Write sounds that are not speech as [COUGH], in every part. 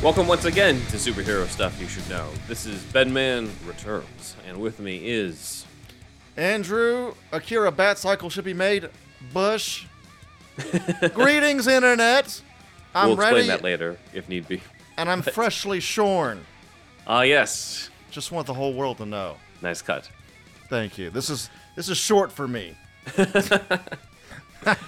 Welcome once again to Superhero Stuff You Should Know. This is Bedman Returns, and with me is. Andrew, Akira Bat Cycle should be made. Bush. [LAUGHS] Greetings, Internet. I'm ready. we'll explain ready, that later if need be. and I'm freshly shorn. Ah, yes. Just want the whole world to know. Nice cut. Thank you. This is this is short for me. [LAUGHS] [LAUGHS]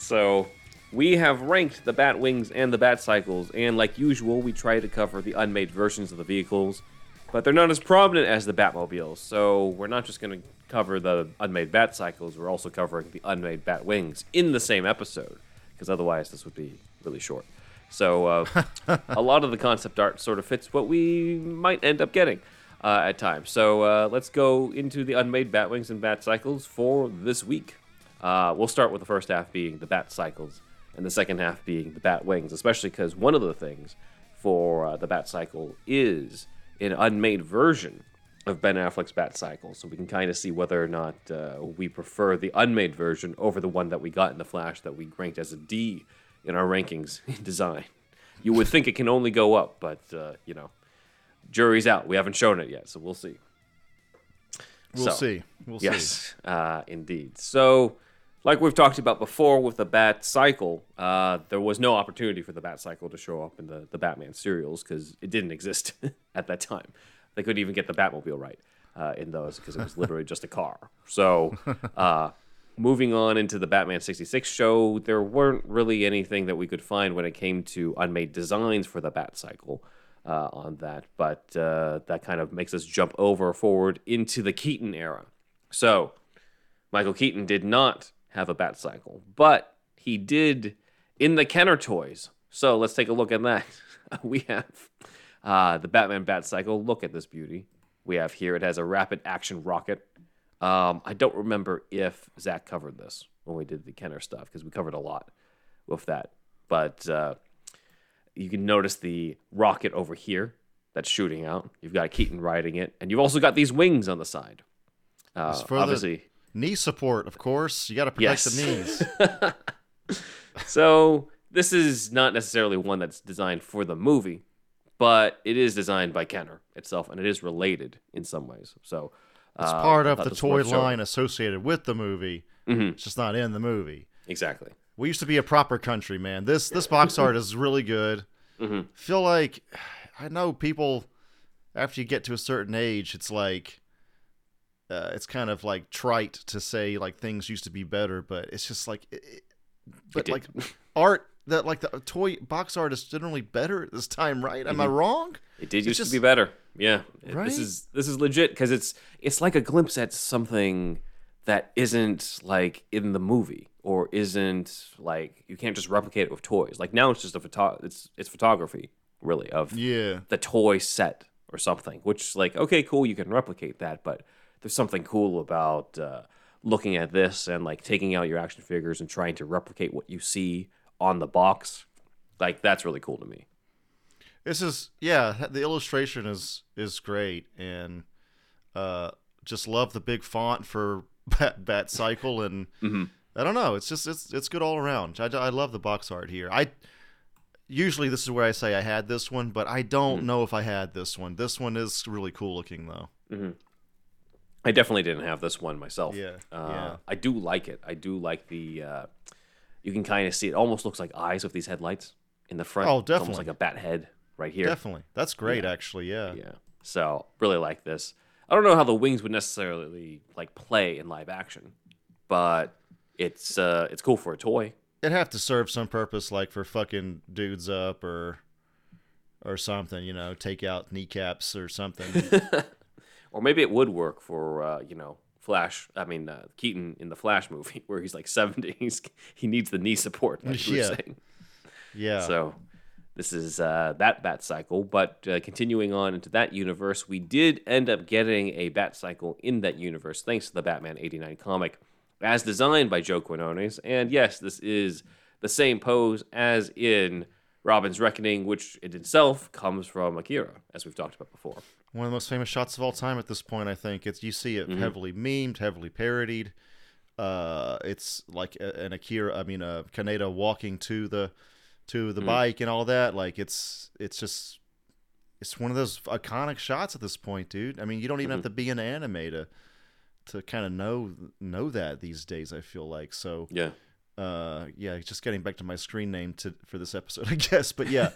So, we have ranked the Bat Wings and the Bat Cycles, and like usual, we try to cover the unmade versions of the vehicles, but they're not as prominent as the Batmobiles, so we're not just going to cover the unmade Bat Cycles, we're also covering the unmade Bat Wings in the same episode, because otherwise this would be really short. So, uh, [LAUGHS] a lot of the concept art sort of fits what we might end up getting. Uh, at times. So uh, let's go into the unmade Batwings and Bat Cycles for this week. Uh, we'll start with the first half being the Bat Cycles, and the second half being the Bat Wings, especially because one of the things for uh, the Bat Cycle is an unmade version of Ben Affleck's Bat Cycle, so we can kind of see whether or not uh, we prefer the unmade version over the one that we got in the Flash that we ranked as a D in our rankings [LAUGHS] in design. You would think it can only go up, but uh, you know, jury's out. We haven't shown it yet, so we'll see. We'll So, see. We'll see. Yes, uh, indeed. So, like we've talked about before with the Bat Cycle, uh, there was no opportunity for the Bat Cycle to show up in the, the Batman serials because it didn't exist [LAUGHS] at that time. They couldn't even get the Batmobile right uh, in those because it was literally just a car. So, [LAUGHS] uh, moving on into the Batman 66 show, there weren't really anything that we could find when it came to unmade designs for the Bat Cycle uh, on that, but uh, that kind of makes us jump over forward into the Keaton era. So, Michael Keaton did not have a Bat Cycle, but he did in the Kenner toys. So let's take a look at that. [LAUGHS] we have uh, the Batman Bat Cycle. Look at this beauty. We have here. It has a rapid action rocket. Um, I don't remember if Zach covered this when we did the Kenner stuff because we covered a lot with that. But uh, you can notice the rocket over here that's shooting out. You've got a Keaton riding it, and you've also got these wings on the side. Uh, obviously, Knee support, of course. You got to protect Yes. the knees. [LAUGHS] so this is not necessarily one that's designed for the movie, but it is designed by Kenner itself, and it is related in some ways. So It's uh, part of the toy line associated with the movie. Mhm. It's just not in the movie. Exactly. We used to be a proper country, man. This this box [LAUGHS] art is really good. Mhm. Feel like I know people after you get to a certain age, it's like uh, it's kind of like trite to say like things used to be better, but it's just like, it, it- but did. like [LAUGHS] art that like the toy box art is generally better this time, right? Am I wrong? It did It's used just- to be better. Yeah. Right? This is this is legit because it's it's like a glimpse at something that isn't like in the movie or isn't like you can't just replicate it with toys. Like now it's just a photo it's it's photography really of Yeah. the toy set or something, which is like okay, cool, you can replicate that, but there's something cool about uh, looking at this and like taking out your action figures and trying to replicate what you see on the box. Like that's really cool to me. This is yeah. The illustration is is great, and uh, just love the big font for [LAUGHS] Bat, Bat Cycle, and I don't know. It's just it's it's good all around. I, I love the box art here. I usually this is where I say I had this one, but I don't know if I had this one. This one is really cool looking though. I definitely didn't have this one myself. Yeah, Uh, yeah. I do like it. I do like the. Uh, you can kind of see it. Almost looks like eyes with these headlights in the front. Oh, It's almost definitely. like a bat head right here. Definitely, that's great actually. Yeah. Yeah. So really like this. I don't know how the wings would necessarily like play in live action, but it's uh it's cool for a toy. it'd have to serve some purpose, like for fucking dudes up or or something. You know, take out kneecaps or something. [LAUGHS] Or maybe it would work for uh, you know Flash. I mean uh, Keaton in the Flash [LAUGHS] movie where he's like seventy. He's he needs the knee support. Like [LAUGHS] Yeah. saying. yeah. So this is uh, that Bat Cycle. But uh, continuing on into that universe, we did end up getting a Bat Cycle in that universe thanks to the Batman 89 comic, as designed by Joe Quinones. And yes, this is the same pose as in Robin's Reckoning, which in itself comes from Akira, as we've talked about before. One of the most famous shots of all time at this point. I think it's you see it heavily memed, heavily parodied. Uh, it's like a- an Akira, I mean, uh, Kaneda walking to the to the bike and all that. Like it's it's just it's one of those iconic shots at this point, dude. I mean, you don't even have to be an anime to to kind of know know that these days. I feel like so Yeah. Uh yeah just getting back to my screen name to for this episode [LAUGHS] i guess but yeah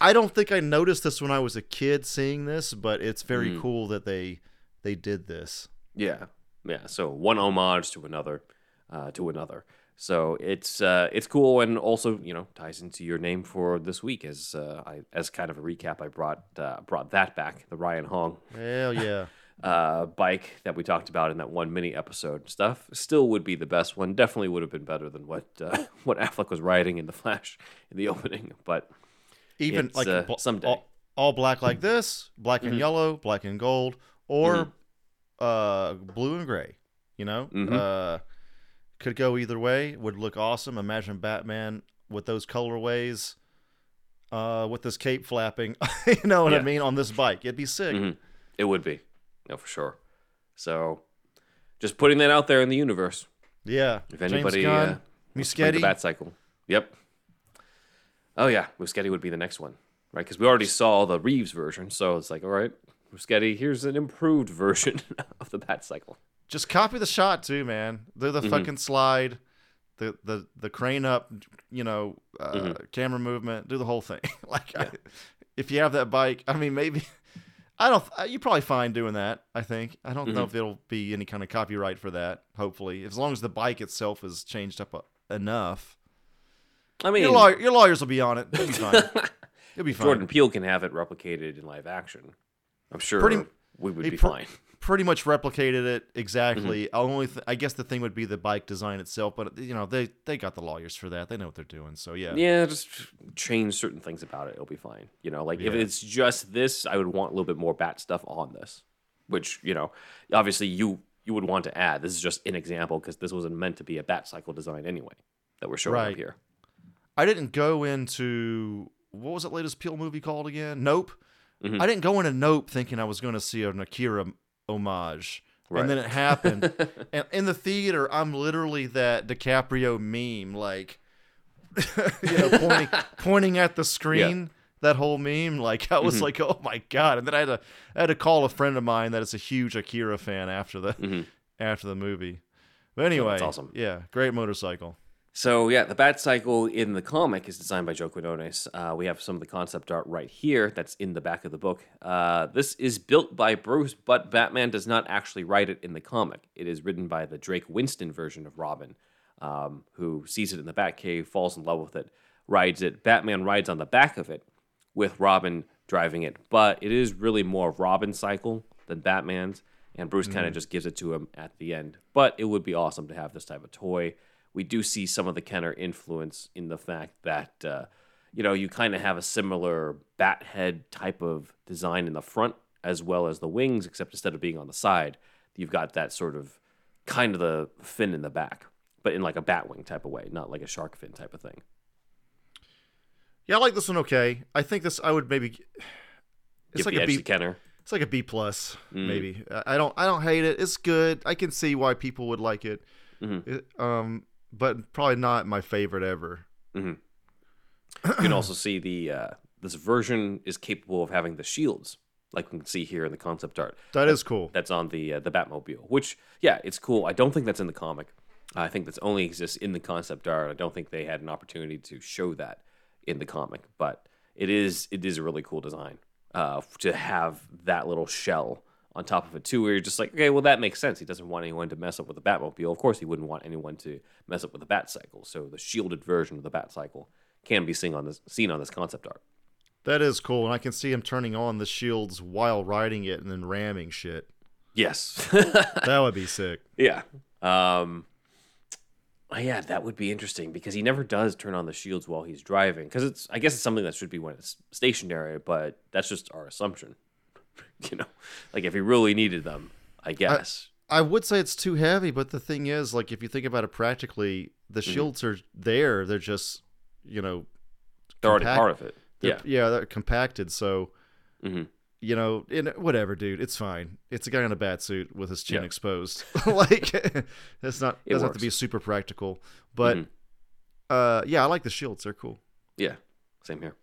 i don't think i noticed this when i was a kid seeing this but it's very cool that they they did this Yeah, yeah. So one homage to another, uh, to another. So it's uh, it's cool, and also you know ties into your name for this week as uh, I as kind of a recap. I brought uh, brought that back, the Ryan Hong hell yeah [LAUGHS] uh, bike that we talked about in that one mini episode. Stuff still would be the best one. Definitely would have been better than what uh, [LAUGHS] what Affleck was riding in the Flash in the [LAUGHS] opening. But even like uh, bl- someday. all, all black like this black and yellow black and gold or uh blue and gray you know Mhm. uh could go either way would look awesome imagine batman with those colorways uh with this cape flapping [LAUGHS] you know what i mean on this bike it'd be sick Mhm. it would be, no, for sure. So just putting that out there in the universe. yeah If James anybody Gunn, uh, to the. Bat Cycle, yep. Oh yeah, Muschietti would be the next one, right? Because we already saw the Reeves version, so it's like, all right, Muschietti, here's an improved [LAUGHS] version of the Bat Cycle. just copy the shot too man do Mm-hmm. the fucking slide the the the crane up you know uh, Mm-hmm. camera movement do the whole thing [LAUGHS] like I, if you have that bike i mean maybe i don't uh, you're probably fine doing that i think i don't Mm-hmm. know if there'll be any kind of copyright for that hopefully as long as the bike itself is changed up uh, enough I mean, your, lawyer, your lawyers will be on it it'll be fine [LAUGHS] it'll be fine Jordan Peele can have it replicated in live action. I'm sure Pretty- we would be pr- fine. Pretty much replicated it exactly. Mm-hmm. Only th- I guess the thing would be the bike design itself, but you know they they got the lawyers for that. They know what they're doing. So yeah, Yeah, just change certain things about it. It'll be fine. You know, like if it's just this, I would want a little bit more bat stuff on this, which you know, obviously you you would want to add. This is just an example because this wasn't meant to be a bat cycle design anyway that we're showing Right. up here. I didn't go into what was that latest Peele movie called again? Nope. Mm-hmm. I didn't go into Nope thinking I was going to see an Akira homage. Right. And then it happened. [LAUGHS] and in the theater, I'm literally that DiCaprio meme, like, [LAUGHS] you know, [LAUGHS] pointing, pointing at the screen. That whole meme, like I was Mm-hmm. like, oh my god! And then I had to, I had to call a friend of mine that is a huge Akira fan after the, after the movie. But anyway, Mm-hmm. awesome. Yeah, great motorcycle. So yeah, the Bat Cycle in the comic is designed by Joe Quinones. Uh, we have some of the concept art right here. That's in the back of the book. Uh, this is built by Bruce, but Batman does not actually write it in the comic. It is written by the Drake Winston version of Robin, um, who sees it in the Batcave, falls in love with it, rides it. Batman rides on the back of it, with Robin driving it. But it is really more of Robin's cycle than Batman's, and Bruce kind of just gives it to him at the end. But it would be awesome to have this type of toy. We do see some of the Kenner influence in the fact that, uh, you know, you kind of have a similar bat head type of design in the front as well as the wings, except instead of being on the side, you've got that sort of kind of the fin in the back, but in like a bat wing type of way, not like a shark fin type of thing. Yeah, I like this one. Okay, I think this I would maybe. It's Give like a B. Kenner. It's like a B plus, Mm. maybe. I I don't. I don't hate it. It's good. I can see why people would like it. Mm-hmm. It- um, but probably not my favorite ever. You can also see the uh, this version is capable of having the shields, like we can see here in the concept art. That is cool. That's on the uh, the Batmobile, which yeah, it's cool. I don't think that's in the comic. I think that's only exists in the concept art. I don't think they had an opportunity to show that in the comic, but it is it is a really cool design uh, to have that little shell on top of it too. Where you're just like, okay, well that makes sense. He doesn't want anyone to mess up with the Batmobile. Of course, he wouldn't want anyone to mess up with the Bat Cycle. So the shielded version of the Bat Cycle can be seen on this seen on this concept art. That is cool, and I can see him turning on the shields while riding it and then ramming shit. Yes. [LAUGHS] That would be sick. yeah. Um, yeah, that would be interesting because he never does turn on the shields while he's driving. Because it's, I guess, it's something that should be when it's stationary, but that's just our assumption. [LAUGHS] you know, like if he really needed them, I guess. I would say it's too heavy, but the thing is, like, if you think about it practically, the Mm-hmm. shields are there. They're just, you know, They're already part of it. they're, Yeah. yeah, they're compacted. So, Mhm. you know, in, whatever, dude, it's fine. It's a guy in a bat suit with his chin Yeah. exposed. [LAUGHS] [LAUGHS] like, it's not It doesn't have to be super practical, but Mhm. uh, yeah, I like the shields. They're cool. Yeah, same here.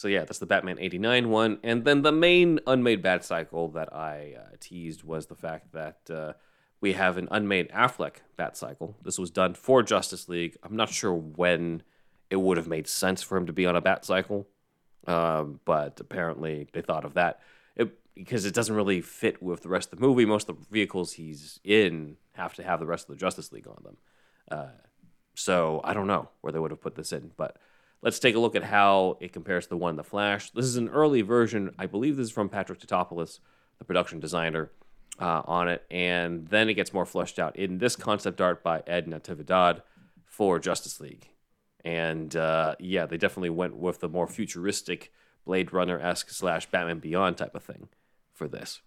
So yeah, that's the Batman '89 one, and then the main unmade Bat Cycle that I uh, teased was the fact that uh, we have an unmade Affleck Bat Cycle. This was done for Justice League. I'm not sure when it would have made sense for him to be on a Bat Cycle, um, but apparently they thought of that because it doesn't really fit with the rest of the movie. Most of the vehicles he's in have to have the rest of the Justice League on them. Uh, so I don't know where they would have put this in, but let's take a look at how it compares to the one in the Flash. This is an early version. I believe this is from Patrick Tatopoulos, the production designer, uh, on it, and then it gets more fleshed out in this concept art by Ed Natividad for Justice League. And uh, yeah, they definitely went with the more futuristic Blade Runner esque slash Batman Beyond type of thing for this.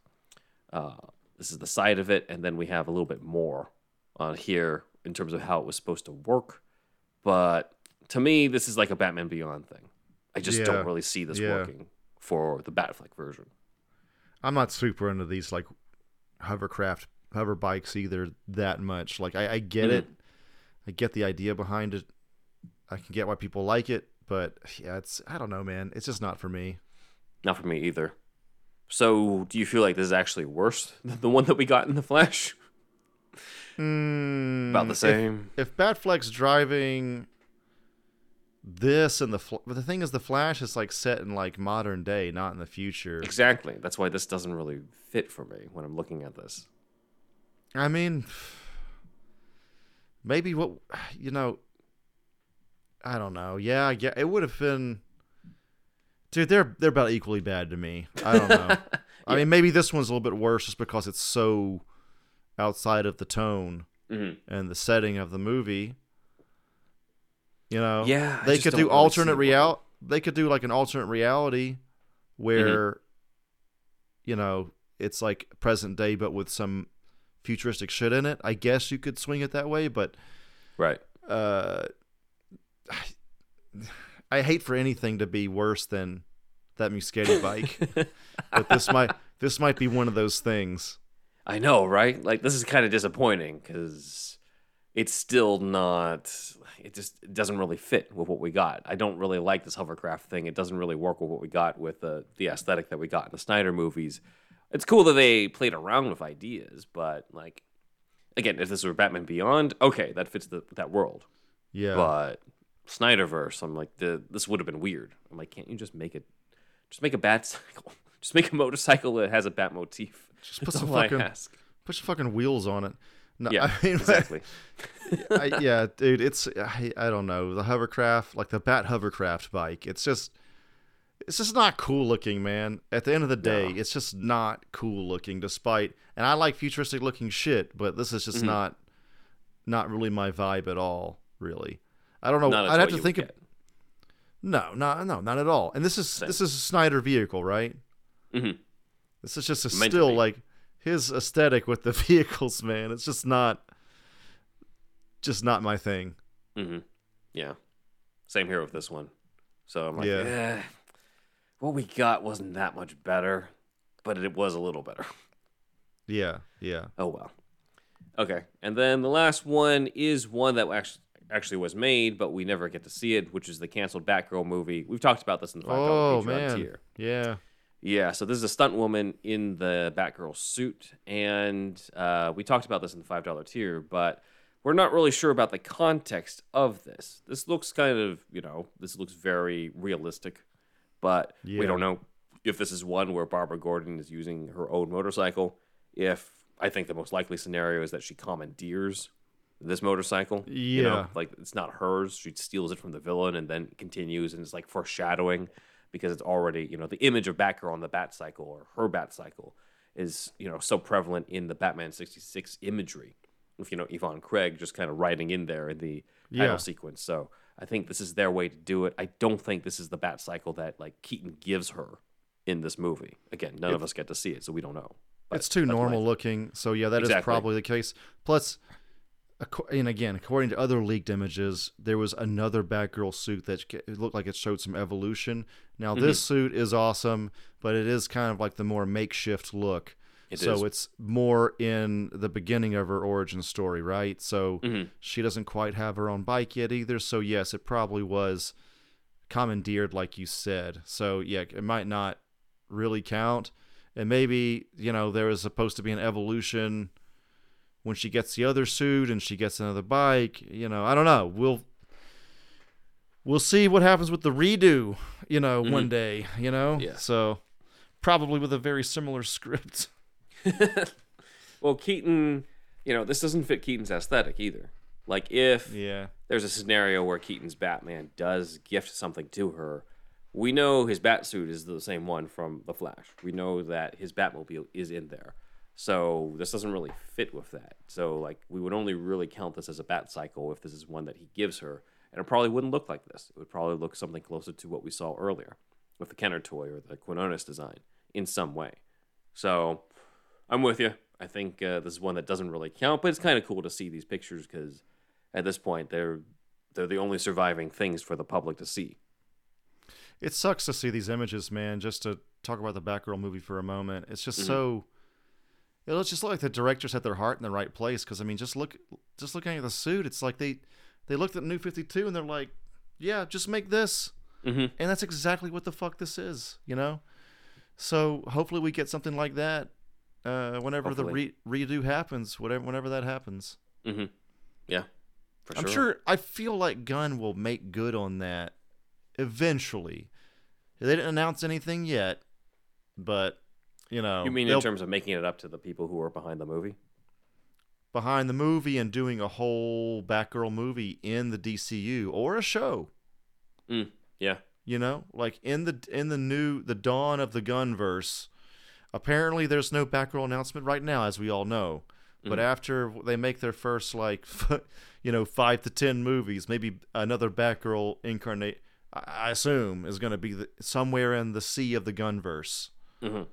Uh, this is the side of it, and then we have a little bit more on here in terms of how it was supposed to work. But to me, this is like a Batman Beyond thing. I just Yeah. don't really see this Yeah. working for the Batfleck version. I'm not super into these like hovercraft hover bikes either that much. Like I, I get Mhm. it, I get the idea behind it. I can get why people like it, but yeah, it's I don't know, man. It's just not for me. Not for me either. So, do you feel like this is actually worse [LAUGHS] than the one that we got in the Flash? Mm, About the if- same. If, Batfleck's driving this and the but the thing is, the Flash is like set in like modern day, not in the future. Exactly. That's why this doesn't really fit for me when I'm looking at this. I mean, [SIGHS] maybe what [SIGHS] you know. I don't know. Yeah, get it would have been. Dude, they're they're about equally bad to me. I don't know. [LAUGHS] I mean, maybe this one's a little bit worse just because it's so outside of the tone Mhm. and the setting of the movie. You know, Yeah, they could don't really alternate see it real. They could do like an alternate reality where, Mm-hmm. you know, it's like present day but with some futuristic shit in it. I guess you could swing it that way, but Right. uh, [SIGHS] I hate for anything to be worse than that Muschietti bike. [LAUGHS] but this might this might be one of those things. I know, right? Like this is kind of disappointing because it's still not. It just it doesn't really fit with what we got. I don't really like this hovercraft thing. It doesn't really work with what we got with the the aesthetic that we got in the Snyder movies. It's cool that they played around with ideas, but like again, if this were Batman Beyond, okay, that fits the, that world. Yeah. But Snyderverse, I'm like, the, this would have been weird. I'm like, can't you just make it, just make a bat [LAUGHS] cycle, just make a motorcycle that has a bat motif. Just That's some fucking put some fucking wheels on it. No, Yeah, I [LAUGHS] mean, exactly. [LAUGHS] I, yeah, dude, it's I, I don't know the hovercraft, like the Bat hovercraft bike. It's just, it's just not cool looking, man. At the end of the day, No. it's just not cool looking. Despite, and I like futuristic looking shit, but this is just Mm-hmm. not, not really my vibe at all. Really, I don't know. Not I'd have to think of get. no, no, no, not at all. And this is Same. this is a Snyder vehicle, right? Mhm. This is just a still like his aesthetic with the [LAUGHS] vehicles, man. It's just not, just not my thing. Mm-hmm. Yeah. Same here with this one. So I'm like, Yeah. eh, what we got wasn't that much better, but it was a little better. [LAUGHS] Yeah, yeah. Oh well. Okay, and then the last one is one that actually actually was made, but we never get to see it, which is the canceled Batgirl movie. We've talked about this in the five dollar Oh Patreon man, tier. yeah. Yeah, so this is a stunt woman in the Batgirl suit, and uh, we talked about this in the five dollar tier, but we're not really sure about the context of this. This looks kind of, you know, this looks very realistic, but we don't know if this is one where Barbara Gordon is using her own motorcycle. If I think the most likely scenario is that she commandeers this motorcycle. You know, Yeah. like it's not hers. She steals it from the villain and then continues and it's like foreshadowing because it's already you know the image of Batgirl on the Bat Cycle or her Bat Cycle is you know so prevalent in the Batman sixty six imagery. With you know Yvonne Craig just kind of writing in there in the title sequence. So I think this is their way to do it. I don't think this is the Bat Cycle that like Keaton gives her in this movie. Again, none of us get to see it, so we don't know. But it's too normal looking. So yeah, that is Exactly. probably the case. Plus, and again, according to other leaked images, there was another Batgirl suit that looked like it showed some evolution. Now this Mm-hmm. suit is awesome, but it is kind of like the more makeshift look. It so is. it's more in the beginning of her origin story, right? So Mhm. she doesn't quite have her own bike yet either. So yes, it probably was commandeered, like you said. So yeah, it might not really count. And maybe, you know, there is supposed to be an evolution when she gets the other suit and she gets another bike. You know, I don't know. We'll we'll see what happens with the redo, you know, mm-hmm. one day, you know? Yeah. So probably with a very similar [LAUGHS] script. well, Keaton, you know, this doesn't fit Keaton's aesthetic either. Like if Yeah. there's a scenario where Keaton's Batman does gift something to her, we know his Batsuit is the same one from The Flash. We know that his Batmobile is in there. So this doesn't really fit with that. So like we would only really count this as a Bat cycle if this is one that he gives her. And it probably wouldn't look like this. It would probably look something closer to what we saw earlier with the Kenner toy or the Quinones design in some way. So I'm with you. I think uh, this is one that doesn't really count, but it's kind of cool to see these pictures because at this point they're they're the only surviving things for the public to see. It sucks to see these images, man. Just to talk about the Batgirl movie for a moment, it's just Mhm. so. It looks just like the directors had their heart in the right place. Because I mean, just look, just looking at the suit, it's like they, they looked at New Fifty Two and they're like, yeah, just make this, Mm-hmm. and that's exactly what the fuck this is, you know. So hopefully we get something like that, uh, whenever Hopefully. the re- redo happens, whatever, whenever that happens. Mm-hmm. Yeah, for I'm sure. I feel like Gunn will make good on that eventually. They didn't announce anything yet, but you know, You mean in terms of making it up to the people who are behind the movie? behind the movie and doing a whole Batgirl movie in the DCU or a show? Mm, yeah. You know, like in the in the new the dawn of the Gunverse. Apparently, there's no Batgirl announcement right now, as we all know. But after they make their first like, [LAUGHS] you know, five to ten movies, maybe another Batgirl incarnate, I I assume, is going to be the, somewhere in the sea of the Gunverse. Mm-hmm.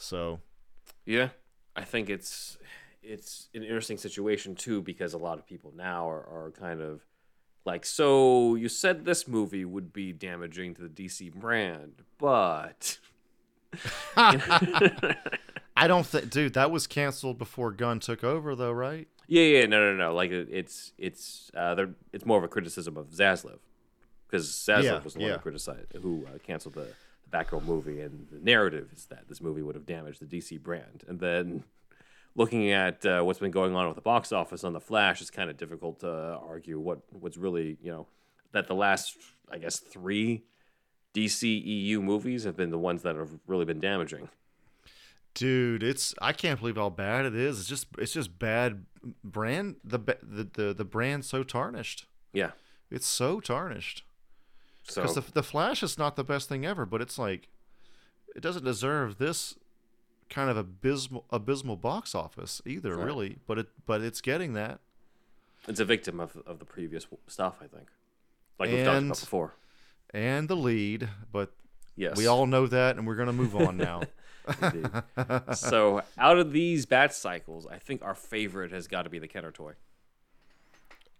So Yeah, I think it's it's an interesting situation too because a lot of people now are, are kind of like, so you said this movie would be damaging to the DC brand, but [LAUGHS] [LAUGHS] I don't think, dude, that was canceled before Gunn took over, though, right? yeah, yeah, no, no, no, like it's it's uh, they're, it's more of a criticism of Zaslav because Zaslav Yeah, was the one yeah. who criticized who uh, canceled the, the Batgirl movie, and the narrative is that this movie would have damaged the DC brand, and then. Looking at uh, what's been going on with the box office on the Flash, it's kind of difficult to argue what what's really you know that the last I guess three DC EU movies have been the ones that have really been damaging. Dude, it's I can't believe how bad it is. It's just it's just bad brand. The the the, the brand's so tarnished. Yeah, It's so tarnished. So Because the, the Flash is not the best thing ever, but it's like it doesn't deserve this kind of abysmal abysmal box office either, Right. really. But it but it's getting that. it's a victim of of the previous stuff. I think, like we've talked about before. And the lead, but Yes, we all know that, and we're gonna move on now. [LAUGHS] So out of these bat cycles, I think our favorite has got to be the Kenner toy.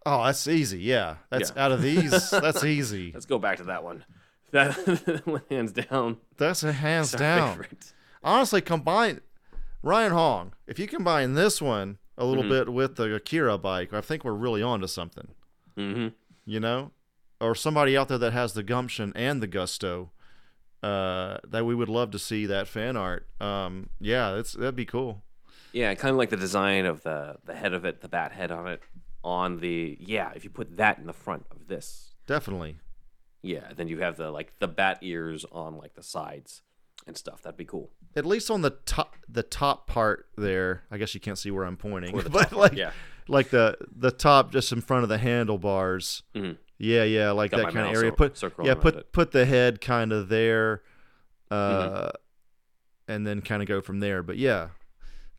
Oh, that's easy. Yeah, that's Yeah. out of these. [LAUGHS] That's easy. Let's go back to that one. [LAUGHS] That hands down, That's a hands down. favorite. honestly combine Ryan Hong. If you combine this one a little Mm-hmm. bit with the Akira bike, I think we're really on to something. Mm-hmm. You know, or somebody out there that has the gumption and the gusto. Uh, that we would love to see that fan art. Um, yeah, that's that'd be cool. Yeah, kind of like the design of the the head of it, the bat head on it, on the yeah. If you put that in the front of this, Definitely. yeah, then you have the like the bat ears on like the sides and stuff. That'd be cool. At least on the top, the top part there. I guess you can't see where I'm pointing, [LAUGHS] but like, yeah. like the the top just in front of the handlebars. Mhm. Yeah, yeah, like Got that kind of area. Put yeah, put it. put the head kind of there, Mm-hmm. uh, and then kind of go from there. But yeah,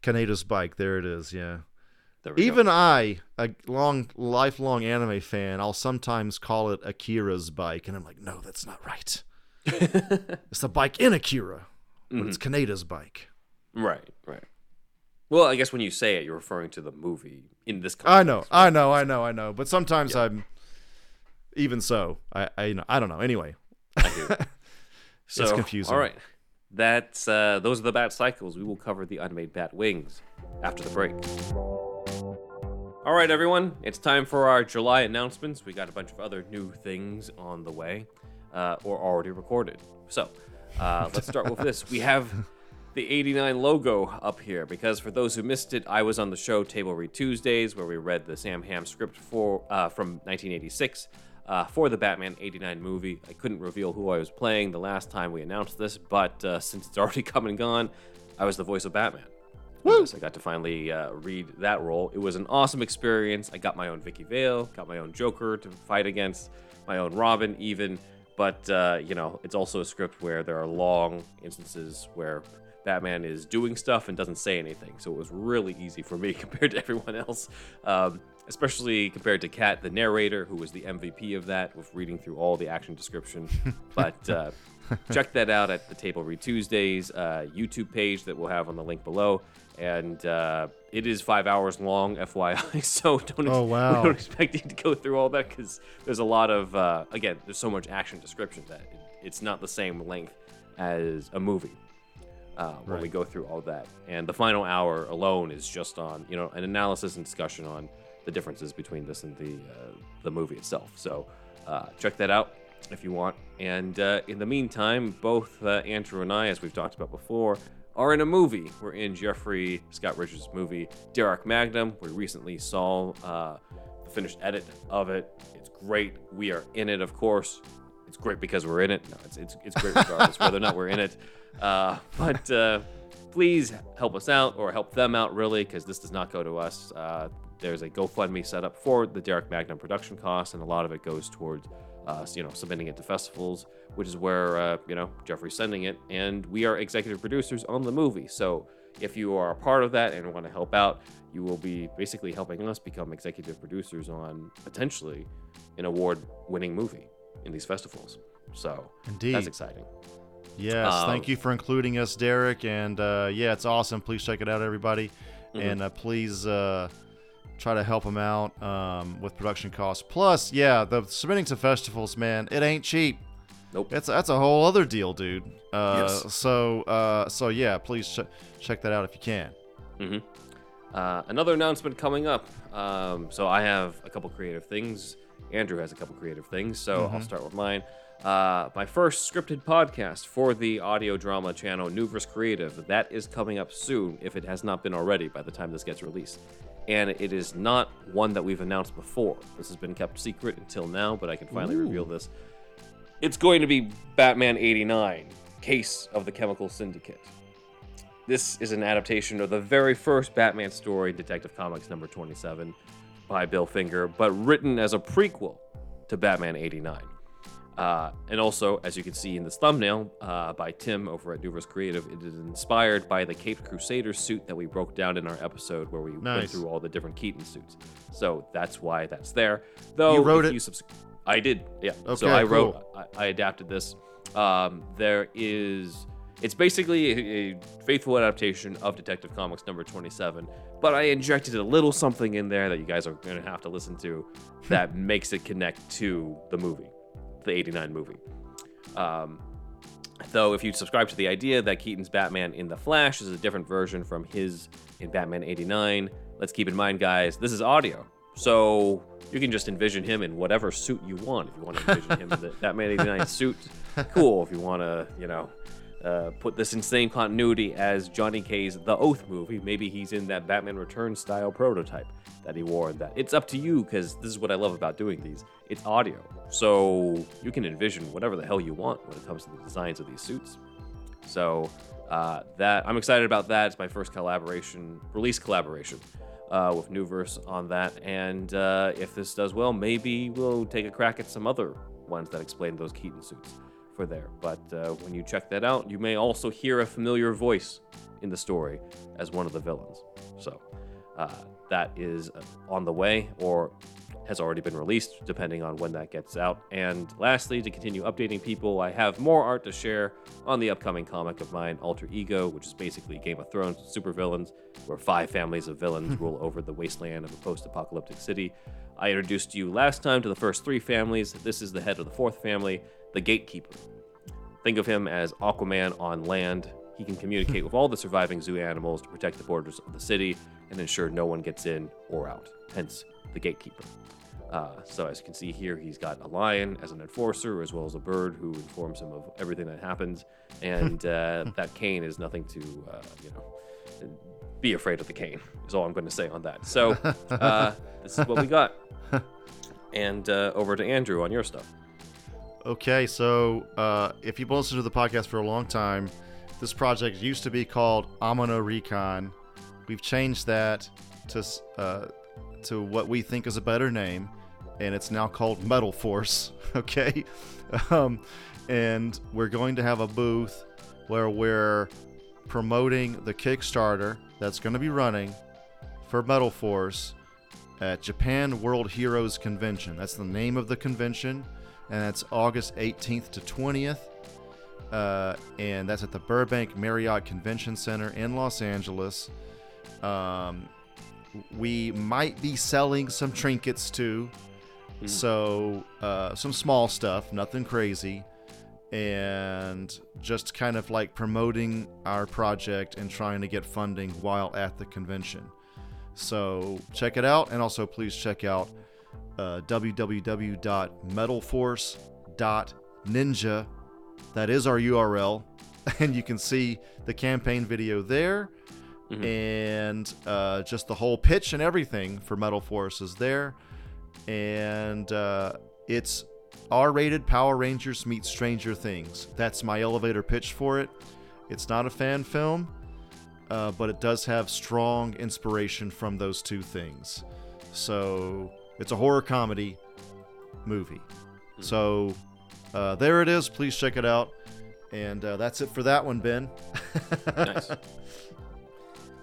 Kaneda's bike. There it is. Yeah. We go. Even I, a long, lifelong anime fan, I'll sometimes call it Akira's bike, and I'm like, no, that's not right. [LAUGHS] it's the bike in Akira, but it's Mm-hmm. Kaneda's bike. Right, right. Well, I guess when you say it, you're referring to the movie in this context. I know, I know, I know, I know. But sometimes I'm, even so, I, I, you know, I don't know. Anyway, I hear you. [LAUGHS] So, confusing. All right. That's uh, those are the bat cycles. We will cover the unmade bat wings after the break. All right, everyone. It's time for our July announcements. We got a bunch of other new things on the way, uh, or already recorded. So, uh, [LAUGHS] let's start with this. We have the 89 logo up here because for those who missed it, I was on the show Table Read Tuesdays where we read the Sam Hamm script for uh, from 1986 uh, for the Batman 89 movie. I couldn't reveal who I was playing the last time we announced this, but uh, since it's already [LAUGHS] come and gone, I was the voice of Batman. Woo! I got to finally uh, read that role. It was an awesome experience. I got my own Vicki Vale, got my own Joker to fight against, my own Robin, even. But, uh, you know, it's also a script where there are long instances where Batman is doing stuff and doesn't say anything. So it was really easy for me [LAUGHS] compared to everyone else, um, especially compared to Kat, the narrator, who was the MVP of that, with reading through all the action description. [LAUGHS] but uh, [LAUGHS] check that out at the Table Read Tuesdays uh, YouTube page that we'll have on the link below. And uh, it is five hours long, [LAUGHS] FYI. [LAUGHS] So don't, ex- Oh, wow. don't expect you to go through all that because there's a lot of, uh, again, there's so much action description that it, it's not the same length as a movie uh, when we go through all that. And the final hour alone is just on, you know, an analysis and discussion on the differences between this and the uh, the movie itself. So uh, check that out if you want. And uh, in the meantime, both uh, Andrew and I, as we've talked about before, are in a movie. We're in Jeffrey Scott Richards' movie Derek Magnum. We recently saw uh, the finished edit of it. It's great. We are in it, of course. It's great because we're in it. No, it's it's, it's great regardless whether or not we're in it. Uh, but uh, please help us out or help them out, really, because this does not go to us. Uh, there's a GoFundMe set up for the Derek Magnum production costs, and a lot of it goes towards, uh, you know, submitting it to festivals, which is where uh, you know Jeffrey's sending it, and we are executive producers on the movie. So if you are a part of that and want to help out, you will be basically helping us become executive producers on potentially an award-winning movie in these festivals. So Indeed. that's exciting. Yes, Um, thank you for including us, Derek. And uh, yeah, it's awesome. Please check it out, everybody. Mm-hmm. And uh, please uh, try to help them out um, with production costs. Plus, yeah, the submitting to festivals, man, it ain't cheap. Nope. That's that's a whole other deal, dude. Uh, Yes. So uh, so yeah, please ch- check that out if you can. Uh, another announcement coming up. Um, so I have a couple creative things. Andrew has a couple creative things. So I'll start with mine. Uh, my first scripted podcast for the audio drama channel Nuvers Creative. That is coming up soon, if it has not been already by the time this gets released. And it is not one that we've announced before. This has been kept secret until now, but I can finally reveal this. It's going to be Batman 89, Case of the Chemical Syndicate. This is an adaptation of the very first Batman story, Detective Comics number 27, by Bill Finger, but written as a prequel to Batman 89. Uh, and also, as you can see in this thumbnail uh, by Tim over at Nuvers Creative, it is inspired by the Caped Crusader suit that we broke down in our episode where we went through all the different Keaton suits. So that's why that's there. Though You wrote it? You subs- I did, yeah. so Okay, I cool. wrote, I, I adapted this. Um, there is it's basically a, a faithful adaptation of Detective Comics number 27, but I injected a little something in there that you guys are going to have to listen to that [LAUGHS] makes it connect to the movie, the 89 movie. Um, though, if you subscribe to the idea that Keaton's Batman in The Flash is a different version from his in Batman 89, let's keep in mind, guys, this is audio. So you can just envision him in whatever suit you want. If you want to envision him in the [LAUGHS] Batman 89 suit, cool. If you want to, you know, uh, put this in same continuity as Johnny K's The Oath movie, maybe he's in that Batman Returns style prototype that he wore. in That it's up to you because this is what I love about doing these. It's audio, so you can envision whatever the hell you want when it comes to the designs of these suits. So uh, that I'm excited about that. It's my first collaboration, release collaboration. uh, with Newverse on that. And uh, if this does well, maybe we'll take a crack at some other ones that explain those Keaton suits for there. But uh, when you check that out, you may also hear a familiar voice in the story as one of the villains. So uh, that is uh, on the way, or has already been released, depending on when that gets out. And lastly, to continue updating people, I have more art to share on the upcoming comic of mine, Alter Ego, which is basically Game of Thrones supervillains, where five families of villains rule over the wasteland of a post apocalyptic city. I introduced you last time to the first three families. This is the head of the fourth family, the Gatekeeper. Think of him as Aquaman on land. He can communicate with all the surviving zoo animals to protect the borders of the city and ensure no one gets in or out, hence the Gatekeeper. Uh, so as you can see here, he's got a lion as an enforcer, as well as a bird who informs him of everything that happens. And uh, [LAUGHS] that cane is nothing to, uh, you know, be afraid of the cane. Is all I'm going to say on that. So uh, this is what we got. [LAUGHS] And uh, over to Andrew on your stuff. Okay, so uh, if you've listened to the podcast for a long time, this project used to be called Amino Recon. We've changed that to uh, to what we think is a better name, and it's now called Metal Force. [LAUGHS] Okay, um, and we're going to have a booth where we're promoting the Kickstarter that's going to be running for Metal Force at Japan World Heroes Convention. That's the name of the convention, and that's August 18th to 20th. Uh, and that's at the Burbank Marriott Convention Center in Los Angeles. Um, we might be selling some trinkets too. Mm. So, uh, some small stuff, nothing crazy. And just kind of like promoting our project and trying to get funding while at the convention. So, check it out. And also, please check out uh, www.metalforce.ninja. That is our URL. [LAUGHS] And you can see the campaign video there mm-hmm. and uh, just the whole pitch and everything for Metal Force is there. And uh, it's R rated Power Rangers meets Stranger Things. That's my elevator pitch for it. It's not a fan film, uh, but it does have strong inspiration from those two things. So it's a horror comedy movie. Mm-hmm. So uh, there it is. Please check it out. And uh, that's it for that one, Ben. [LAUGHS] nice.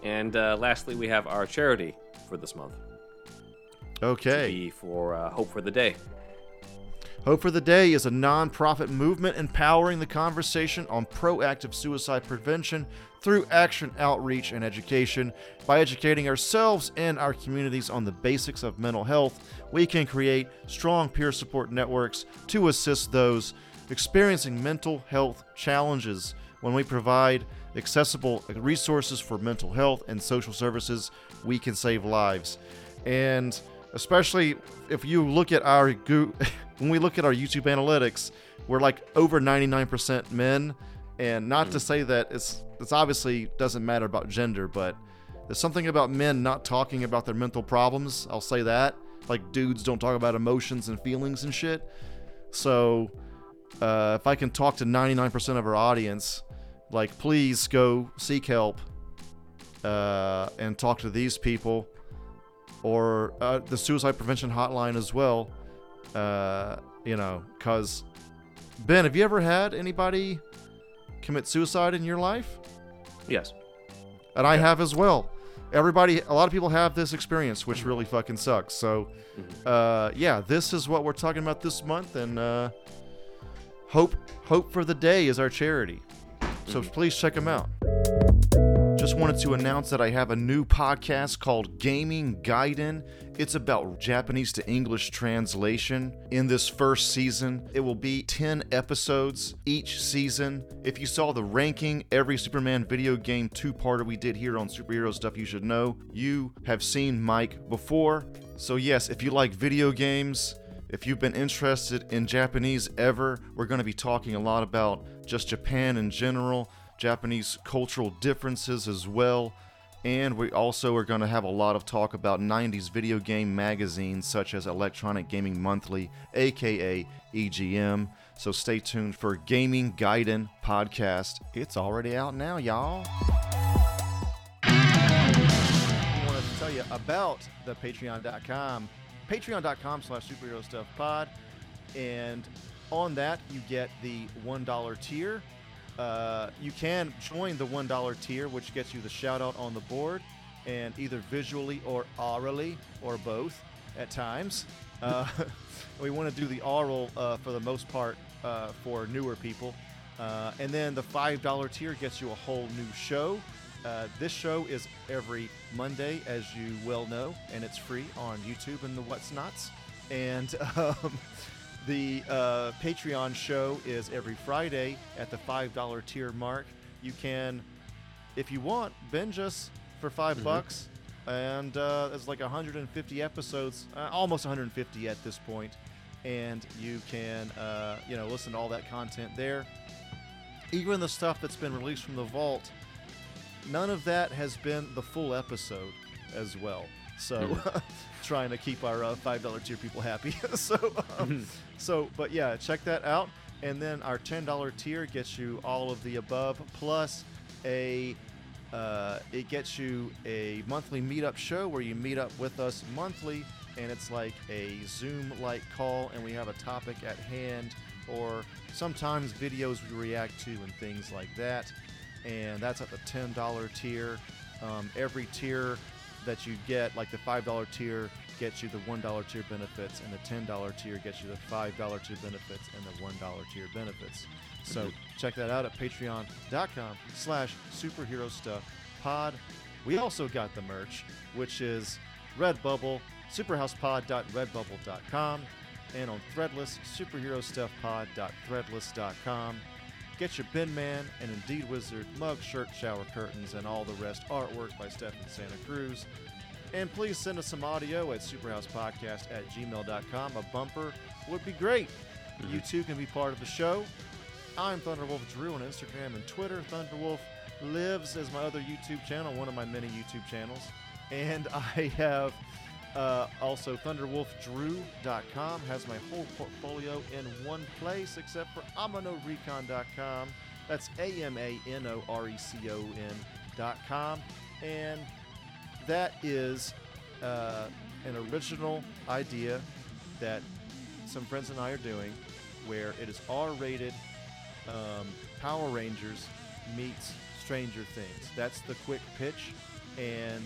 And uh, lastly, we have our charity for this month. Okay. for uh, Hope for the Day. Hope for the Day is a nonprofit movement empowering the conversation on proactive suicide prevention through action, outreach, and education. By educating ourselves and our communities on the basics of mental health, we can create strong peer support networks to assist those experiencing mental health challenges. When we provide accessible resources for mental health and social services, we can save lives. And especially if you look at our [LAUGHS] when we look at our YouTube analytics, we're like over 99% men. And not to say that it's it's obviously doesn't matter about gender, but there's something about men not talking about their mental problems. I'll say that. Like dudes don't talk about emotions and feelings and shit. So uh, if I can talk to 99% of our audience like please go seek help uh, and talk to these people or uh, the suicide prevention hotline as well uh, you know because ben have you ever had anybody commit suicide in your life? Yes. And i have as well. Everybody a lot of people have this experience which really fucking sucks. So mm-hmm. uh, yeah this is what we're talking about this month and uh, hope hope for the day is our charity. So please check them out. Just wanted to announce that I have a new podcast called Gaming Gaiden. It's about Japanese to English translation. In this first season, it will be 10 episodes each season. If you saw the ranking every Superman video game two parter we did here on Superhero Stuff You Should Know, you have seen Mike before. So, yes, if you like video games, if you've been interested in Japanese ever, we're going to be talking a lot about just Japan in general, Japanese cultural differences as well. And we also are going to have a lot of talk about 90s video game magazines such as Electronic Gaming Monthly, aka EGM. So stay tuned for Gaming Gaiden podcast. It's already out now, y'all. I wanted to tell you about the patreon.com, patreon.com slash superhero stuff pod. And on that, you get the $1 tier. Uh, you can join the $1 tier, which gets you the shout out on the board and either visually or orally or both at times. Uh, [LAUGHS] we want to do the oral uh, for the most part uh, for newer people. Uh, and then the $5 tier gets you a whole new show. Uh, this show is every Monday, as you well know, and it's free on YouTube and the What's Nots. And [LAUGHS] um, the uh, Patreon show is every Friday at the $5 tier mark. You can, if you want, binge us for 5 bucks. And uh, there's like 150 episodes, uh, almost 150 at this point. And you can, uh, you know, listen to all that content there. Even the stuff that's been released from the vault, none of that has been the full episode as well. So, [LAUGHS] trying to keep our uh, five dollar tier people happy. [LAUGHS] so, um, so, but yeah, check that out. And then our ten dollar tier gets you all of the above plus a. Uh, it gets you a monthly meetup show where you meet up with us monthly, and it's like a Zoom-like call, and we have a topic at hand, or sometimes videos we react to and things like that and that's at the $10 tier. Um, every tier that you get, like the $5 tier, gets you the $1 tier benefits, and the $10 tier gets you the $5 tier benefits and the $1 tier benefits. So check that out at patreon.com slash superhero stuff pod. We also got the merch, which is Redbubble, superhousepod.redbubble.com, and on Threadless, superherostuffpod.threadless.com. Get your Bin Man and Indeed Wizard mug, shirt, shower curtains, and all the rest artwork by Stephen Santa Cruz. And please send us some audio at superhousepodcast at gmail.com. A bumper would be great. Mm-hmm. You too can be part of the show. I'm Thunderwolf Drew on Instagram and Twitter. Thunderwolf lives as my other YouTube channel, one of my many YouTube channels. And [LAUGHS] I have uh, also thunderwolfdrew.com has my whole portfolio in one place except for amanorecon.com. That's A M A N O R E C O N.com. And that is uh, an original idea that some friends and I are doing where it is R rated um, Power Rangers meets Stranger Things. That's the quick pitch. And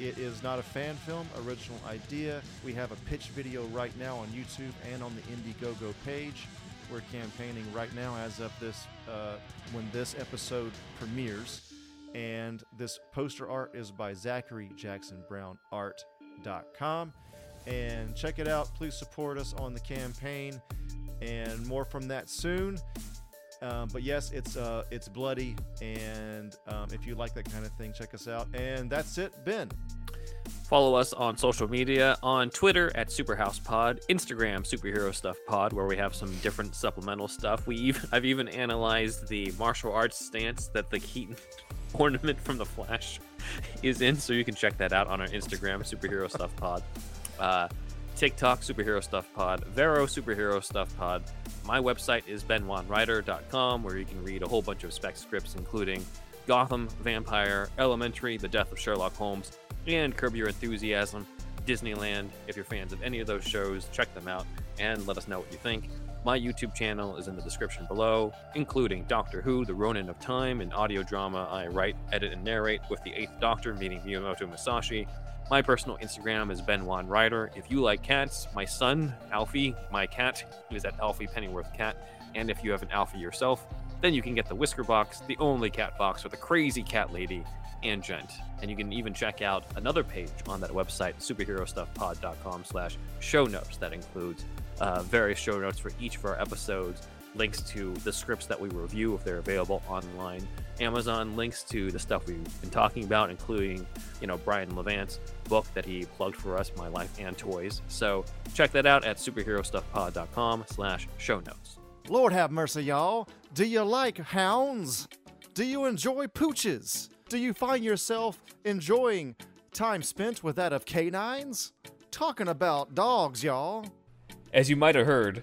it is not a fan film, original idea. We have a pitch video right now on YouTube and on the Indiegogo page. We're campaigning right now as of this, uh, when this episode premieres. And this poster art is by Zachary Jackson Brown Art.com. And check it out. Please support us on the campaign. And more from that soon. Um, but yes, it's uh, it's bloody, and um, if you like that kind of thing, check us out. And that's it, Ben. Follow us on social media on Twitter at SuperhousePod, Instagram Superhero Stuff Pod, where we have some different supplemental stuff. We even [LAUGHS] I've even analyzed the martial arts stance that the Keaton [LAUGHS] ornament from the Flash [LAUGHS] is in, so you can check that out on our Instagram Superhero Stuff Pod, uh, TikTok Superhero Stuff Pod, Vero Superhero Stuff Pod. My website is benwanwriter.com, where you can read a whole bunch of spec scripts, including Gotham, Vampire, Elementary, The Death of Sherlock Holmes, and Curb Your Enthusiasm, Disneyland. If you're fans of any of those shows, check them out and let us know what you think. My YouTube channel is in the description below, including Doctor Who, The Ronin of Time, an audio drama I write, edit, and narrate with the Eighth Doctor meeting Miyamoto Musashi. My personal Instagram is Ben Wan Ryder. If you like cats, my son, Alfie, my cat, is at Alfie Pennyworth Cat. And if you have an Alfie yourself, then you can get the Whisker Box, the only cat box with a crazy cat lady and gent. And you can even check out another page on that website, superherostuffpod.com slash show notes. That includes uh, various show notes for each of our episodes, links to the scripts that we review if they're available online, Amazon links to the stuff we've been talking about, including, you know, Brian Levant's book that he plugged for us, My Life and Toys. So check that out at superherostuffpod.com slash show notes. Lord have mercy, y'all. Do you like hounds? Do you enjoy pooches? Do you find yourself enjoying time spent with that of canines? Talking about dogs, y'all. As you might have heard,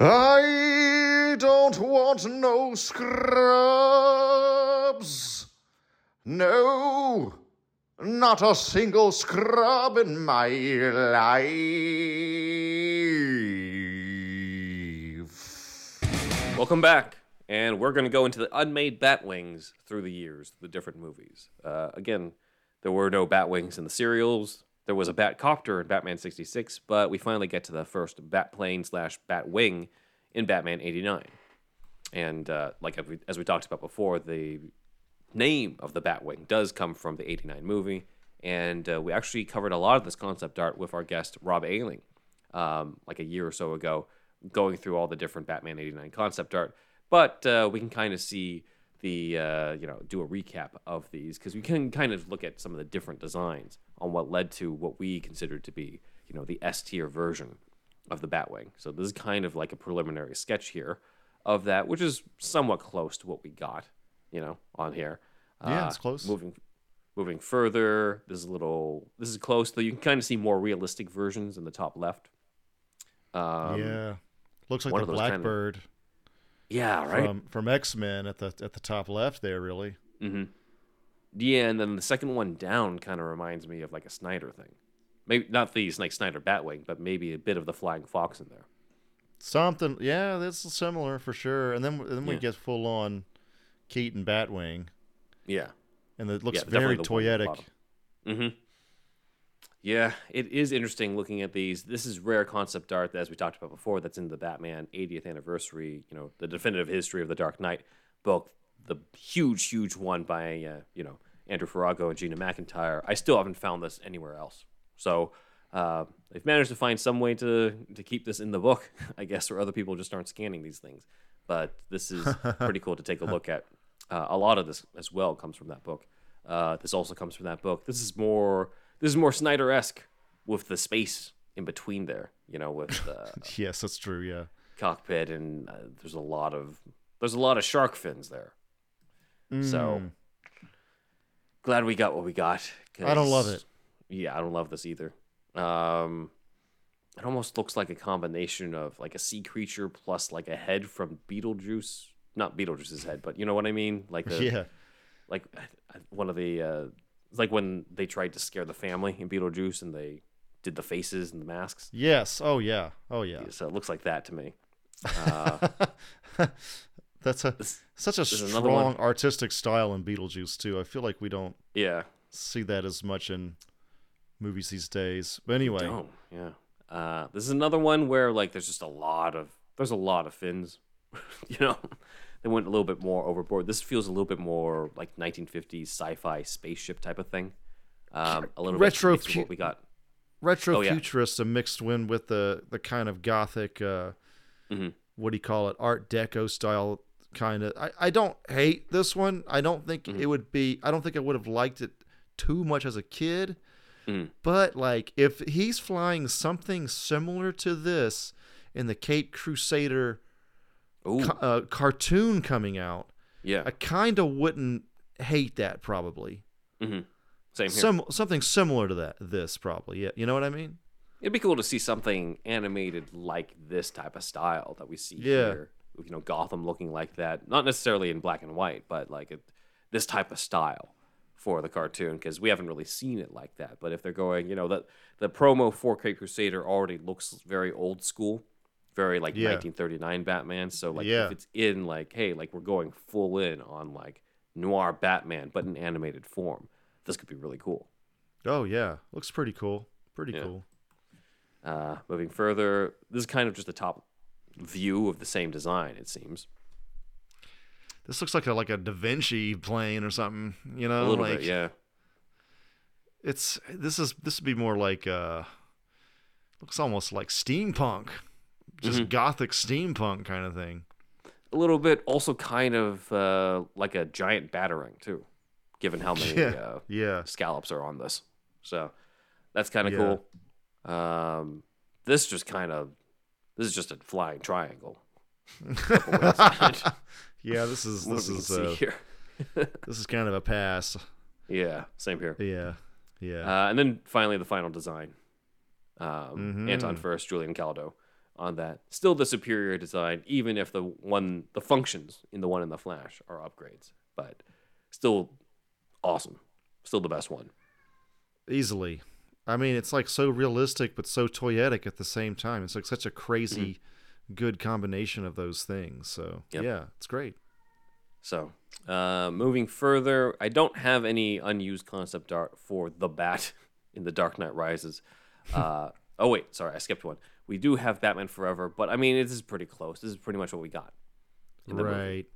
I don't want no scrubs. No, not a single scrub in my life. Welcome back, and we're going to go into the unmade Batwings through the years, the different movies. Uh, again, there were no Batwings in the serials. There was a Batcopter in Batman 66, but we finally get to the first Batplane slash Batwing in Batman 89. And uh, like as we, talked about before, the name of the Batwing does come from the 89 movie. And uh, we actually covered a lot of this concept art with our guest, Rob Ailing, um, like a year or so ago, going through all the different Batman 89 concept art. But uh, we can kind of see the, uh, you know, do a recap of these because we can kind of look at some of the different designs on what led to what we consider to be, you know, the S tier version of the Batwing. So this is kind of like a preliminary sketch here of that, which is somewhat close to what we got, you know, on here. Yeah, Uh, it's close. Moving, moving further, this is a little. This is close, though. You can kind of see more realistic versions in the top left. Um, yeah, looks like the of those kinda- Blackbird yeah, right. from from X Men at the at the top left there. Really, mm-hmm. Yeah, and then the second one down kind of reminds me of like a Snyder thing. Maybe not the like Snyder Batwing, but maybe a bit of the Flying Fox in there. something. Yeah, that's similar for sure. And then then we get full on Keaton Batwing, Yeah. and it looks Yeah, very the one at the toyetic. Mm-hmm. Yeah, it is interesting looking at these. This is rare concept art, as we talked about before, that's in the Batman 80th anniversary, you know, the definitive history of the Dark Knight book, the huge, huge one by, uh, you know, Andrew Farago and Gina McIntyre. I still haven't found this anywhere else. So uh, they've managed to find some way to, to keep this in the book, [LAUGHS] I guess, or other people just aren't scanning these things. But this is [LAUGHS] pretty cool to take a look at. Uh, a lot of this as well comes from that book. Uh, this also comes from that book. This is more this is more Snyder esque with the space in between there. You know, with the [LAUGHS] Yes, that's true. Yeah, cockpit and uh, there's a lot of there's a lot of shark fins there. So glad we got what we got. I don't love it. Yeah, I don't love this either. Um, it almost looks like a combination of like a sea creature plus like a head from Beetlejuice. Not Beetlejuice's head, but you know what I mean. Like [LAUGHS] the, yeah, like one of the uh, like when they tried to scare the family in Beetlejuice and they did the faces and the masks. yes. Oh yeah, oh yeah. So it looks like that to me. [LAUGHS] Uh, That's a such a this is another one. strong artistic style in Beetlejuice too. I feel like we don't yeah. see that as much in movies these days. But anyway, Oh, yeah. Uh, this is another one where like there's just a lot of there's a lot of fins. [LAUGHS] you know, they went a little bit more overboard. This feels a little bit more like 1950s sci-fi spaceship type of thing. Um, a little Retro bit what we got. retro Oh, yeah. futurist mixed in with the the kind of gothic uh Mhm. what do you call it art deco style kind of I, I don't hate this one i don't think Mm-hmm. it would be i don't think i would have liked it too much as a kid Mhm. but like if he's flying something similar to this in the cape crusader ca- uh, cartoon coming out yeah. i kind of wouldn't hate that probably hmm Same here. some something similar to that this probably yeah you know what i mean It'd be cool to see something animated like this type of style that we see Yeah. here. You know, Gotham looking like that. Not necessarily in black and white, but like it, this type of style for the cartoon because we haven't really seen it like that. But if they're going, you know, that the promo for Caped Crusader already looks very old school, very like Yeah. 1939 Batman. So like Yeah. if it's in like, hey, like we're going full in on like noir Batman, but in animated form, this could be really cool. oh yeah looks pretty cool pretty Yeah. cool Uh, moving further, this is kind of just the top view of the same design, it seems. This looks like a like a Da Vinci plane or something. You know, a little like bit, yeah. it's this is this would be more like uh looks almost like steampunk just gothic steampunk kind of thing. A little bit, also kind of uh, like a giant batarang too, given how many [LAUGHS] Yeah. uh, Yeah. scallops are on this. So that's kind of Yeah. cool. Um, this just kind of this is just a flying triangle. [LAUGHS] Yeah, this is this is uh, here. [LAUGHS] this is kind of a pass. Yeah, same here. Yeah. Yeah. Uh, and then finally, the final design. Um, Mhm. Anton Furst, Julian Caldow on that. Still the superior design, even if the one, the functions in the one in the Flash are upgrades, but still awesome. Still the best one. Easily. I mean, it's like so realistic but so toyetic at the same time. It's like such a crazy good combination of those things. So, Mm-hmm. Yep. yeah, it's great. So, uh, moving further, I don't have any unused concept art for the Bat [LAUGHS] in The Dark Knight Rises. Uh, [LAUGHS] oh, wait, sorry, I skipped one. We do have Batman Forever, but I mean, this is pretty close. This is pretty much what we got. in the movie. Right.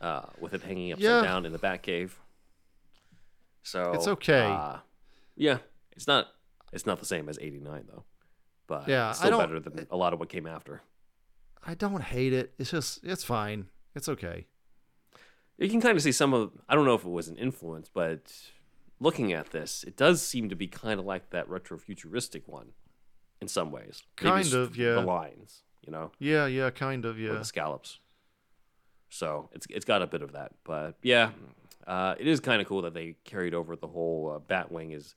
uh, with it hanging upside Yeah. down in the Batcave. So It's okay. Uh, yeah, it's not. It's not the same as '89 though, but Yeah, it's still better than a lot of what came after. I don't hate it. It's just it's fine. It's okay. You can kind of see some of. I don't know if it was an influence, but looking at this, it does seem to be kind of like that retro futuristic one, in some ways. Kind of, yeah. The lines, you know, Yeah, yeah, kind of, yeah. the scallops. So it's it's got a bit of that, but yeah, uh, it is kind of cool that they carried over the whole uh, Batwing is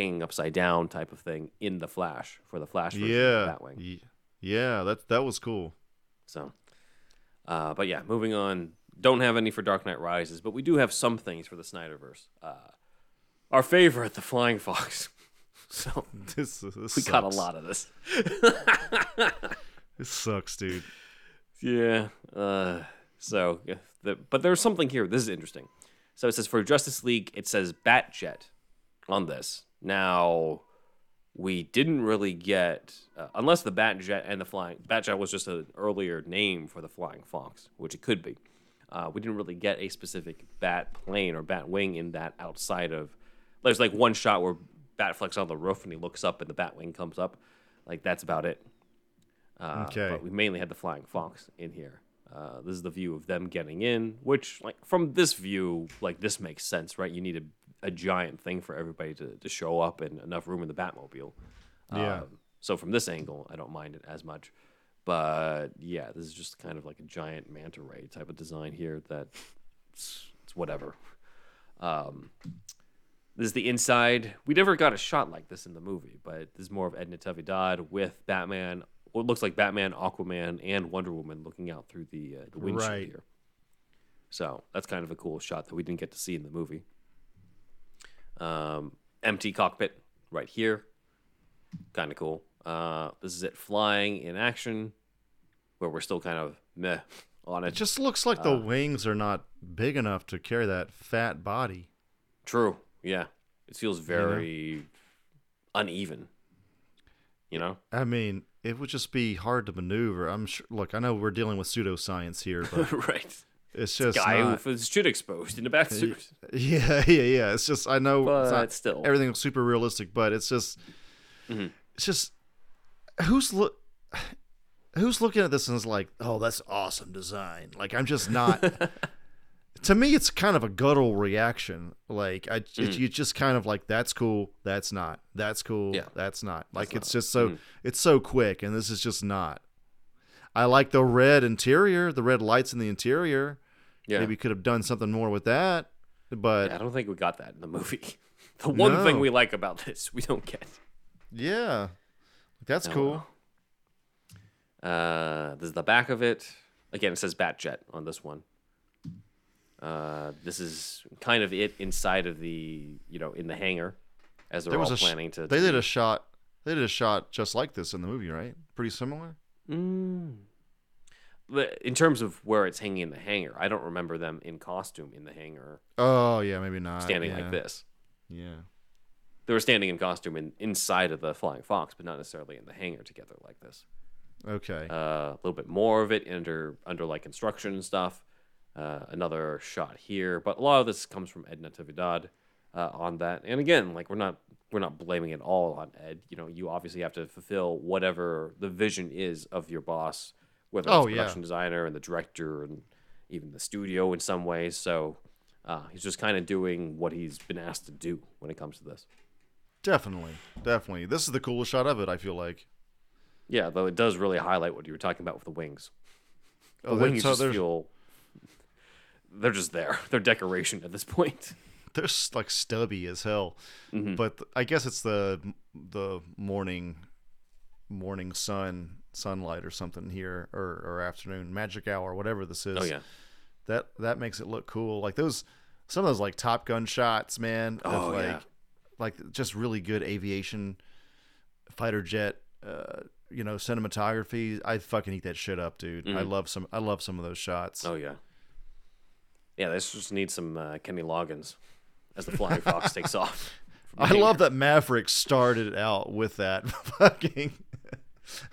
hanging upside down type of thing in the Flash for the Flash version Yeah. of Batwing. Yeah, that that was cool. So, uh, but yeah, moving on. Don't have any for Dark Knight Rises, but we do have some things for the Snyderverse. Uh, our favorite, the Flying Fox. [LAUGHS] so [LAUGHS] This, this we got a lot of this. This sucks, dude. Yeah. Uh, so, the, but there's something here. This is interesting. So it says for Justice League, it says Batjet on this. Now, we didn't really get, uh, unless the Batjet and the Flying Batjet was just an earlier name for the Flying Fox, which it could be. Uh, we didn't really get a specific bat plane or bat wing in that outside of. There's like one shot where Batfleck's on the roof and he looks up and the bat wing comes up. Like that's about it. Uh, Okay. But we mainly had the flying fox in here. Uh, this is the view of them getting in, which, like, from this view, like, this makes sense, right? You need a, a giant thing for everybody to, to show up and enough room in the Batmobile. Yeah. Um, so from this angle, I don't mind it as much. But yeah, this is just kind of like a giant manta ray type of design here that it's, it's whatever. Um, this is the inside. We never got a shot like this in the movie, but this is more of Ed Natividad with Batman. What looks like Batman, Aquaman, and Wonder Woman looking out through the uh, the windshield Right. here. So that's kind of a cool shot that we didn't get to see in the movie. Um, empty cockpit right here, kind of cool. Uh, this is it flying in action, where we're still kind of meh on It it. just looks like Uh. the wings are not big enough to carry that fat body. True. Yeah. It feels very uneven. You know? I mean, it would just be hard to maneuver. I'm sure. Look, I know we're dealing with pseudoscience here, [LAUGHS] but right. It's just Guy not, with his shit exposed in the bat suit. [LAUGHS] Yeah, [LAUGHS] yeah, yeah. It's just I know it's But not still. everything's super realistic, but it's just Mm-hmm. it's just who's look who's looking at this and is like, oh, that's awesome design. Like I'm just not. [LAUGHS] to me, it's kind of a guttural reaction. Like I, it, you just kind of like that's cool, that's not, that's cool, Mm. Yeah. that's not. Like That's it's not. just so Mhm. it's so quick, and this is just not. I like the red interior, the red lights in the interior. Yeah. Maybe could have done something more with that, but Yeah, I don't think we got that in the movie. [LAUGHS] The one thing we like about this, we don't get. Yeah, that's Oh, cool. Uh, this is the back of it. Again, it says Batjet on this one. Uh, this is kind of it inside of the, you know, in the hangar, as they're all a sh- planning to. They did a shot. They did a shot just like this in the movie, right? Pretty similar. Mm. But in terms of where it's hanging in the hangar, I don't remember them in costume in the hangar, Oh yeah, maybe not. standing yeah. like this. Yeah. They were standing in costume in, inside of the Flying Fox, but not necessarily in the hangar together like this. Okay. Uh, a little bit more of it under under like construction and stuff. Uh, another shot here, but a lot of this comes from Ed Natividad uh, on that. And again, like we're not we're not blaming it all on Ed. You know, you obviously have to fulfill whatever the vision is of your boss, whether it's Oh, the yeah. production designer and the director and even the studio in some ways. So uh, he's just kind of doing what he's been asked to do when it comes to this. Definitely, definitely. This is the coolest shot of it. I feel like. Yeah, though it does really highlight what you were talking about with the wings. The Oh, wings just feel they're just there. [LAUGHS] They're decoration at this point. They're like stubby as hell. Mm-hmm. But I guess it's the the morning morning sun sunlight or something here or, or afternoon magic hour whatever this is. Oh yeah. That that makes it look cool. Like those some of those like Top Gun shots, man. Oh, like yeah. like just really good aviation fighter jet uh you know cinematography. I fucking eat that shit up, dude. I love some I love some of those shots. Mm-hmm. Oh yeah. Yeah, this just needs some uh, Kenny Loggins as the flying fox takes off. [LAUGHS] I love that Maverick started out with that [LAUGHS] fucking.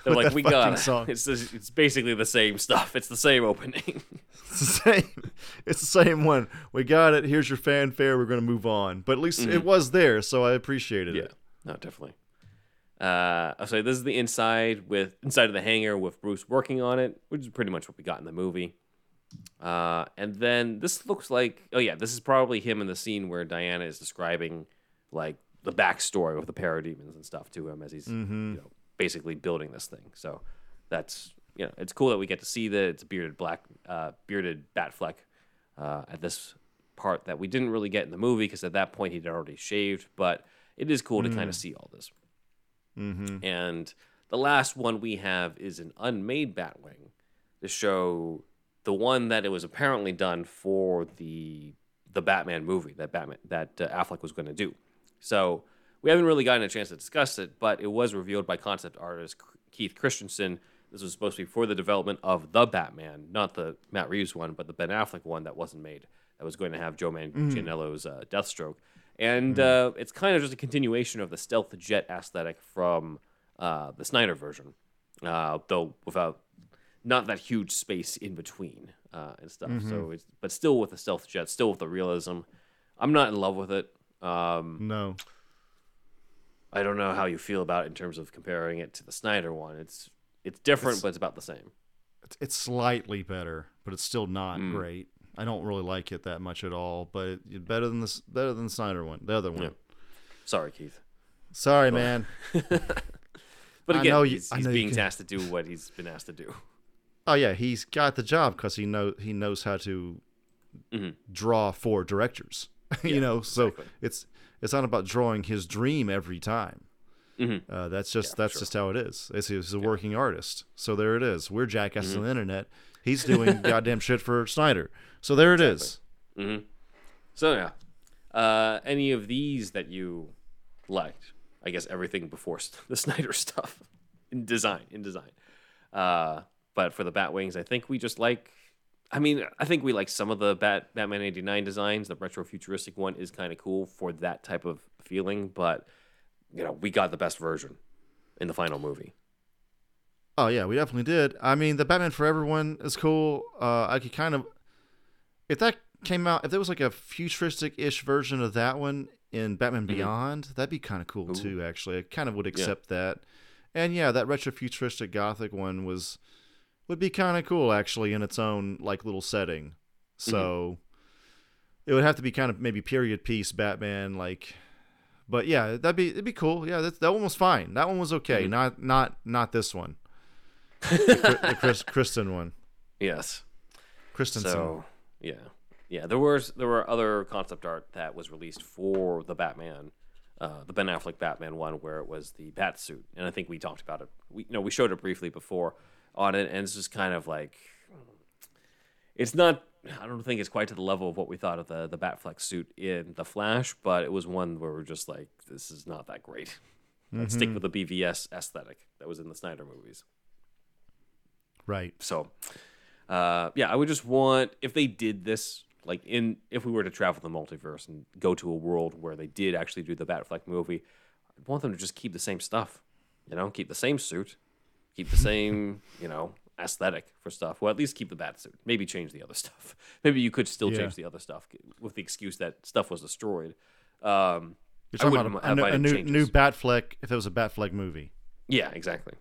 They're like, we got it. song. It's it's basically the same stuff. It's the same opening. [LAUGHS] It's the same. It's the same one. We got it. Here's your fanfare. We're gonna move on. But at least it was there, so I appreciated Mm-hmm. yeah, it. no, definitely. Uh, say this is the inside with inside of the hangar with Bruce working on it, which is pretty much what we got in the movie. Uh, and then this looks like, oh yeah, this is probably him in the scene where Diana is describing like the backstory of the parademons and stuff to him as he's Mm-hmm. you know basically building this thing. So that's you know it's cool that we get to see that it's bearded black uh, bearded Batfleck uh, at this part that we didn't really get in the movie because at that point he'd already shaved. But it is cool to kind of see all this. Mm-hmm. And the last one we have is an unmade Batwing to show the one that it was apparently done for the the Batman movie that Batman that uh, Affleck was going to do. So we haven't really gotten a chance to discuss it, but it was revealed by concept artist Keith Christensen. This was supposed to be for the development of the Batman, not the Matt Reeves one, but the Ben Affleck one that wasn't made. That was going to have Joe Manganiello's uh, Deathstroke, and uh, it's kind of just a continuation of the stealth jet aesthetic from uh, the Snyder version, uh, though without not that huge space in between uh, and stuff. So it's but still with the stealth jet, still with the realism. I'm not in love with it. Um, No. I don't know how you feel about it in terms of comparing it to the Snyder one. It's it's different, but it's about the same. It's, it's slightly better, but it's still not Mm. great. I don't really like it that much at all, but it, better than this better than the Snyder one, the other one. Yeah. Sorry, Keith. Sorry, man. [LAUGHS] But again, you- he's, I he's being can- tasked to do what he's been asked to do. Oh yeah, he's got the job because he know he knows how to Mhm. draw for directors. [LAUGHS] you Yeah, know, so exactly. it's it's not about drawing his dream every time. Mhm. Uh, that's just for that's sure. just how it is. It's, he's a working artist. So there it is. We're jackasses Mm-hmm. on the internet. He's doing [LAUGHS] goddamn shit for Snyder. So there it is. hmm So yeah, uh, any of these that you liked? I guess everything before [LAUGHS] the Snyder stuff in design. In design, uh, but for the Batwings, I think we just like. I mean, I think we like some of the Bat Batman '89 designs. The retro futuristic one is kind of cool for that type of feeling, but you know, we got the best version in the final movie. Oh yeah, we definitely did. I mean, the Batman Forever one is cool. Uh, I could kind of, if that came out, if there was like a futuristic-ish version of that one in Batman Beyond, that'd be kind of cool too. Actually, I kind of would accept that. And yeah, that retro futuristic gothic one was would be kind of cool actually in its own like little setting. So it would have to be kind of maybe period piece Batman like. But yeah, that'd be it'd be cool. Yeah, that that one was fine. That one was okay. Not not not this one. the, the [LAUGHS] Chris, Kristen one. Yes. Christensen. So yeah, yeah. There was there were other concept art that was released for the Batman, uh, the Ben Affleck Batman one, where it was the bat suit, and I think we talked about it. We you know we showed it briefly before on it, and it's just kind of like it's not. I don't think it's quite to the level of what we thought of the the Batfleck suit in the Flash, but it was one where we're just like, this is not that great. Let's stick with the BVS aesthetic that was in the Snyder movies. right. So, uh, yeah, I would just want if they did this, like in if we were to travel the multiverse and go to a world where they did actually do the Batfleck movie, I'd want them to just keep the same stuff. You know, keep the same suit, keep the same, [LAUGHS] you know, aesthetic for stuff. Well, at least keep the bat suit. Maybe change the other [LAUGHS] stuff. Maybe you could still Yeah. change the other stuff with the excuse that stuff was destroyed. Um, You're talking about a, have a, new changes. new Batfleck if it was a Batfleck movie. Yeah, exactly.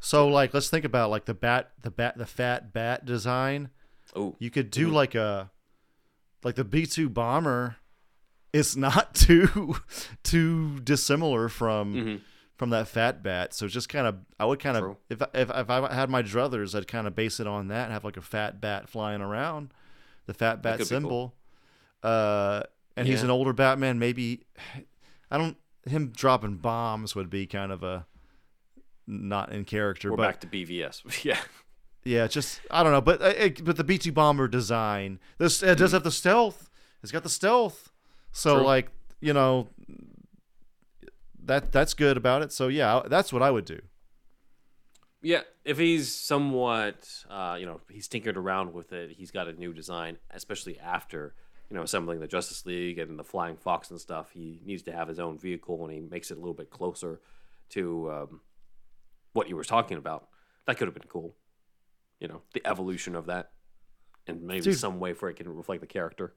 So like, let's think about like the bat, the bat, the fat bat design. Oh, You could do like a, like the B two bomber. It's not [LAUGHS] too, too dissimilar from Mm-hmm. From that fat bat. So just kind of, I would kind of, if if if I had my druthers, I'd kind of base it on that and have like a fat bat flying around, the fat bat be cool. symbol. Uh, and he's an older Batman. Maybe, I don't. Him dropping bombs would be kind of a not in character, we're but back to BVS. [LAUGHS] yeah. yeah, just I don't know, but uh, it, but the BT bomber design, this it does have the stealth. It's got the stealth, so True. like you know that that's good about it. So yeah, that's what I would do. Yeah, if he's somewhat, uh, you know, he's tinkered around with it. He's got a new design, especially after, you know, assembling the Justice League and the Flying Fox and stuff. He needs to have his own vehicle, and he makes it a little bit closer to um, what you were talking about. That could have been cool. You know, the evolution of that, and maybe Dude. some way for it can reflect the character.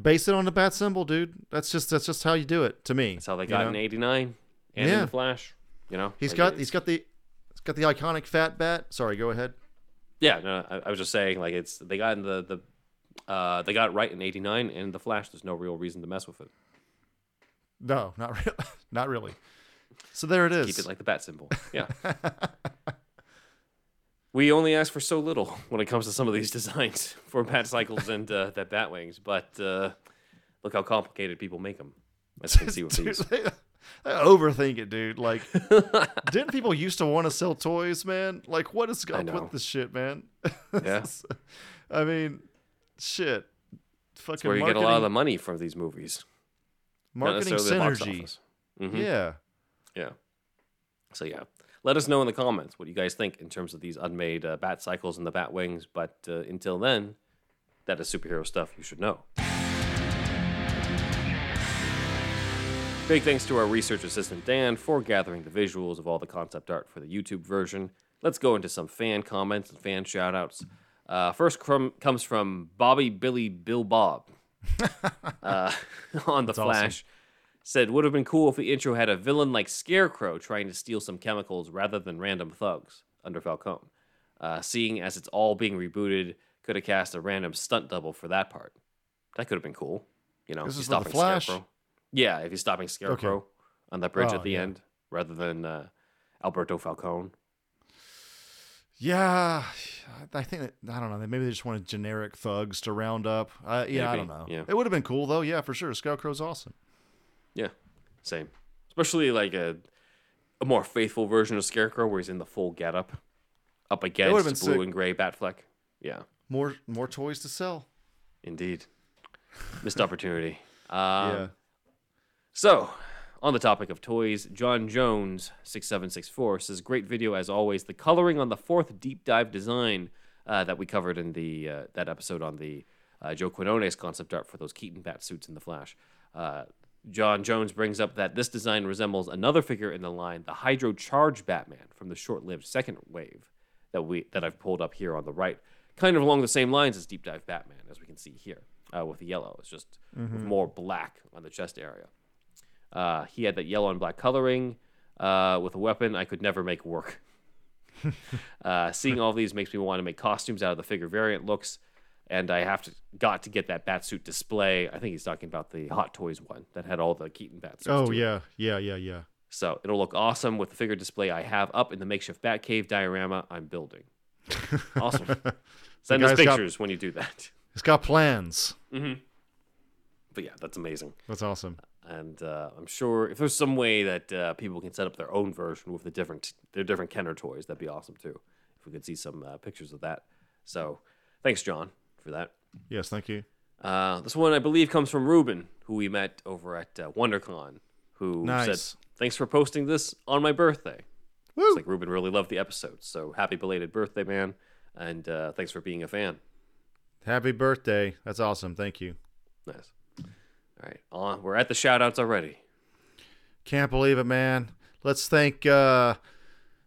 Base it on the bat symbol, dude. That's just that's just how you do it to me. That's how they you got know? in '89 and in Yeah. the Flash. You know, He's Like, got he's got the he's got the iconic fat bat. Sorry, go ahead. Yeah, no, I, I was just saying, like it's they got in the the uh, they got it right in '89, and the Flash. There's no real reason to mess with it. No, not really, [LAUGHS] not really. So there it is. Keep it like the bat symbol. Yeah. [LAUGHS] we only ask for so little [LAUGHS] when it comes to some of these designs [LAUGHS] for bat cycles and uh, that bat wings, but uh, look how complicated people make them. As you can see with Dude, these. [LAUGHS] they, they overthink it, dude. Like, didn't people used to want to sell toys, man? Like, what is up with this shit, man? Yeah. I mean, shit. Fucking where you get a lot of the money from these movies. Marketing synergy. Mhm. Yeah. Yeah. So yeah, let us know in the comments what you guys think in terms of these unmade uh, bat cycles and the bat wings. But uh, until then, that is superhero stuff you should know. Big thanks to our research assistant Dan for gathering the visuals of all the concept art for the YouTube version. Let's go into some fan comments and fan shoutouts. Uh, first crum- comes from Bobby Billy Bill Bob [LAUGHS] uh, [LAUGHS] on the awesome. Flash said would have been cool if the intro had a villain like Scarecrow trying to steal some chemicals rather than random thugs under Falcone. Uh, seeing as it's all being rebooted, could have cast a random stunt double for that part. That could have been cool. You know, This he's is for the stopping? Scarecrow. Yeah, if he's stopping Scarecrow on that bridge Oh, at the yeah. end rather than uh, Alberto Falcone. Yeah. I think that, I don't know. Maybe they just wanted generic thugs to round up. Uh, yeah, I don't know. yeah. It would have been cool, though. Yeah, for sure. Scarecrow's awesome. Yeah, same. Especially like a a more faithful version of Scarecrow where he's in the full getup up against been blue sick. and gray Batfleck. Yeah. More more toys to sell. Indeed. Missed [LAUGHS] opportunity. Um, yeah. So, on the topic of toys, John Jones, 6764, says, Great video as always. The coloring on the fourth deep dive design uh, that we covered in the uh, that episode on the uh, Joe Quinones concept art for those Keaton bat suits in the Flash. John Jones brings up that this design resembles another figure in the line, the Hydro Charge Batman from the short-lived second wave that we that I've pulled up here on the right, kind of along the same lines as Deep Dive Batman, as we can see here uh, with the yellow. It's just with more black on the chest area. Uh, he had that yellow and black coloring uh, with a weapon I could never make work. [LAUGHS] uh, seeing all these makes me want to make costumes out of the figure variant looks, and I have to got to get that batsuit display. I think he's talking about the Hot Toys one that had all the Keaton batsuits. Oh to it. yeah, yeah, yeah, yeah. So it'll look awesome with the figure display I have up in the makeshift Batcave diorama I'm building. [LAUGHS] Awesome. Send us guy's got- pictures when you do that. He's got plans. But yeah, that's amazing. That's awesome. And uh, I'm sure if there's some way that uh, people can set up their own version with the different their different Kenner toys, that'd be awesome too. If we could see some uh, pictures of that. So thanks, John, for that. Yes, thank you. Uh, this one I believe comes from Ruben, who we met over at uh, WonderCon, who Nice. said, "Thanks for posting this on my birthday." Woo! It's like Ruben really loved the episode, so happy belated birthday, man! And uh, thanks for being a fan. Happy birthday. That's awesome. Thank you. Nice. All right, on. We're at the shout outs already. Can't believe it, man. Let's thank uh,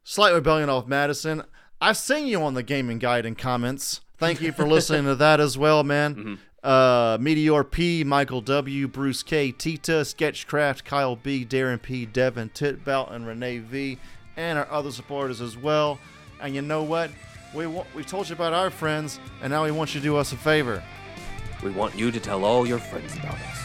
Slight Rebellion off Madison. I've seen you on the gaming guide and comments. Thank you for listening to that as well, man. Uh, Meteor P, Michael W, Bruce K, Tita, Sketchcraft, Kyle B, Darren P, Devin Titbelt, and Renee V, and our other supporters as well. And you know what? We wa- we told you about our friends, and now we want you to do us a favor. We want you to tell all your friends about us.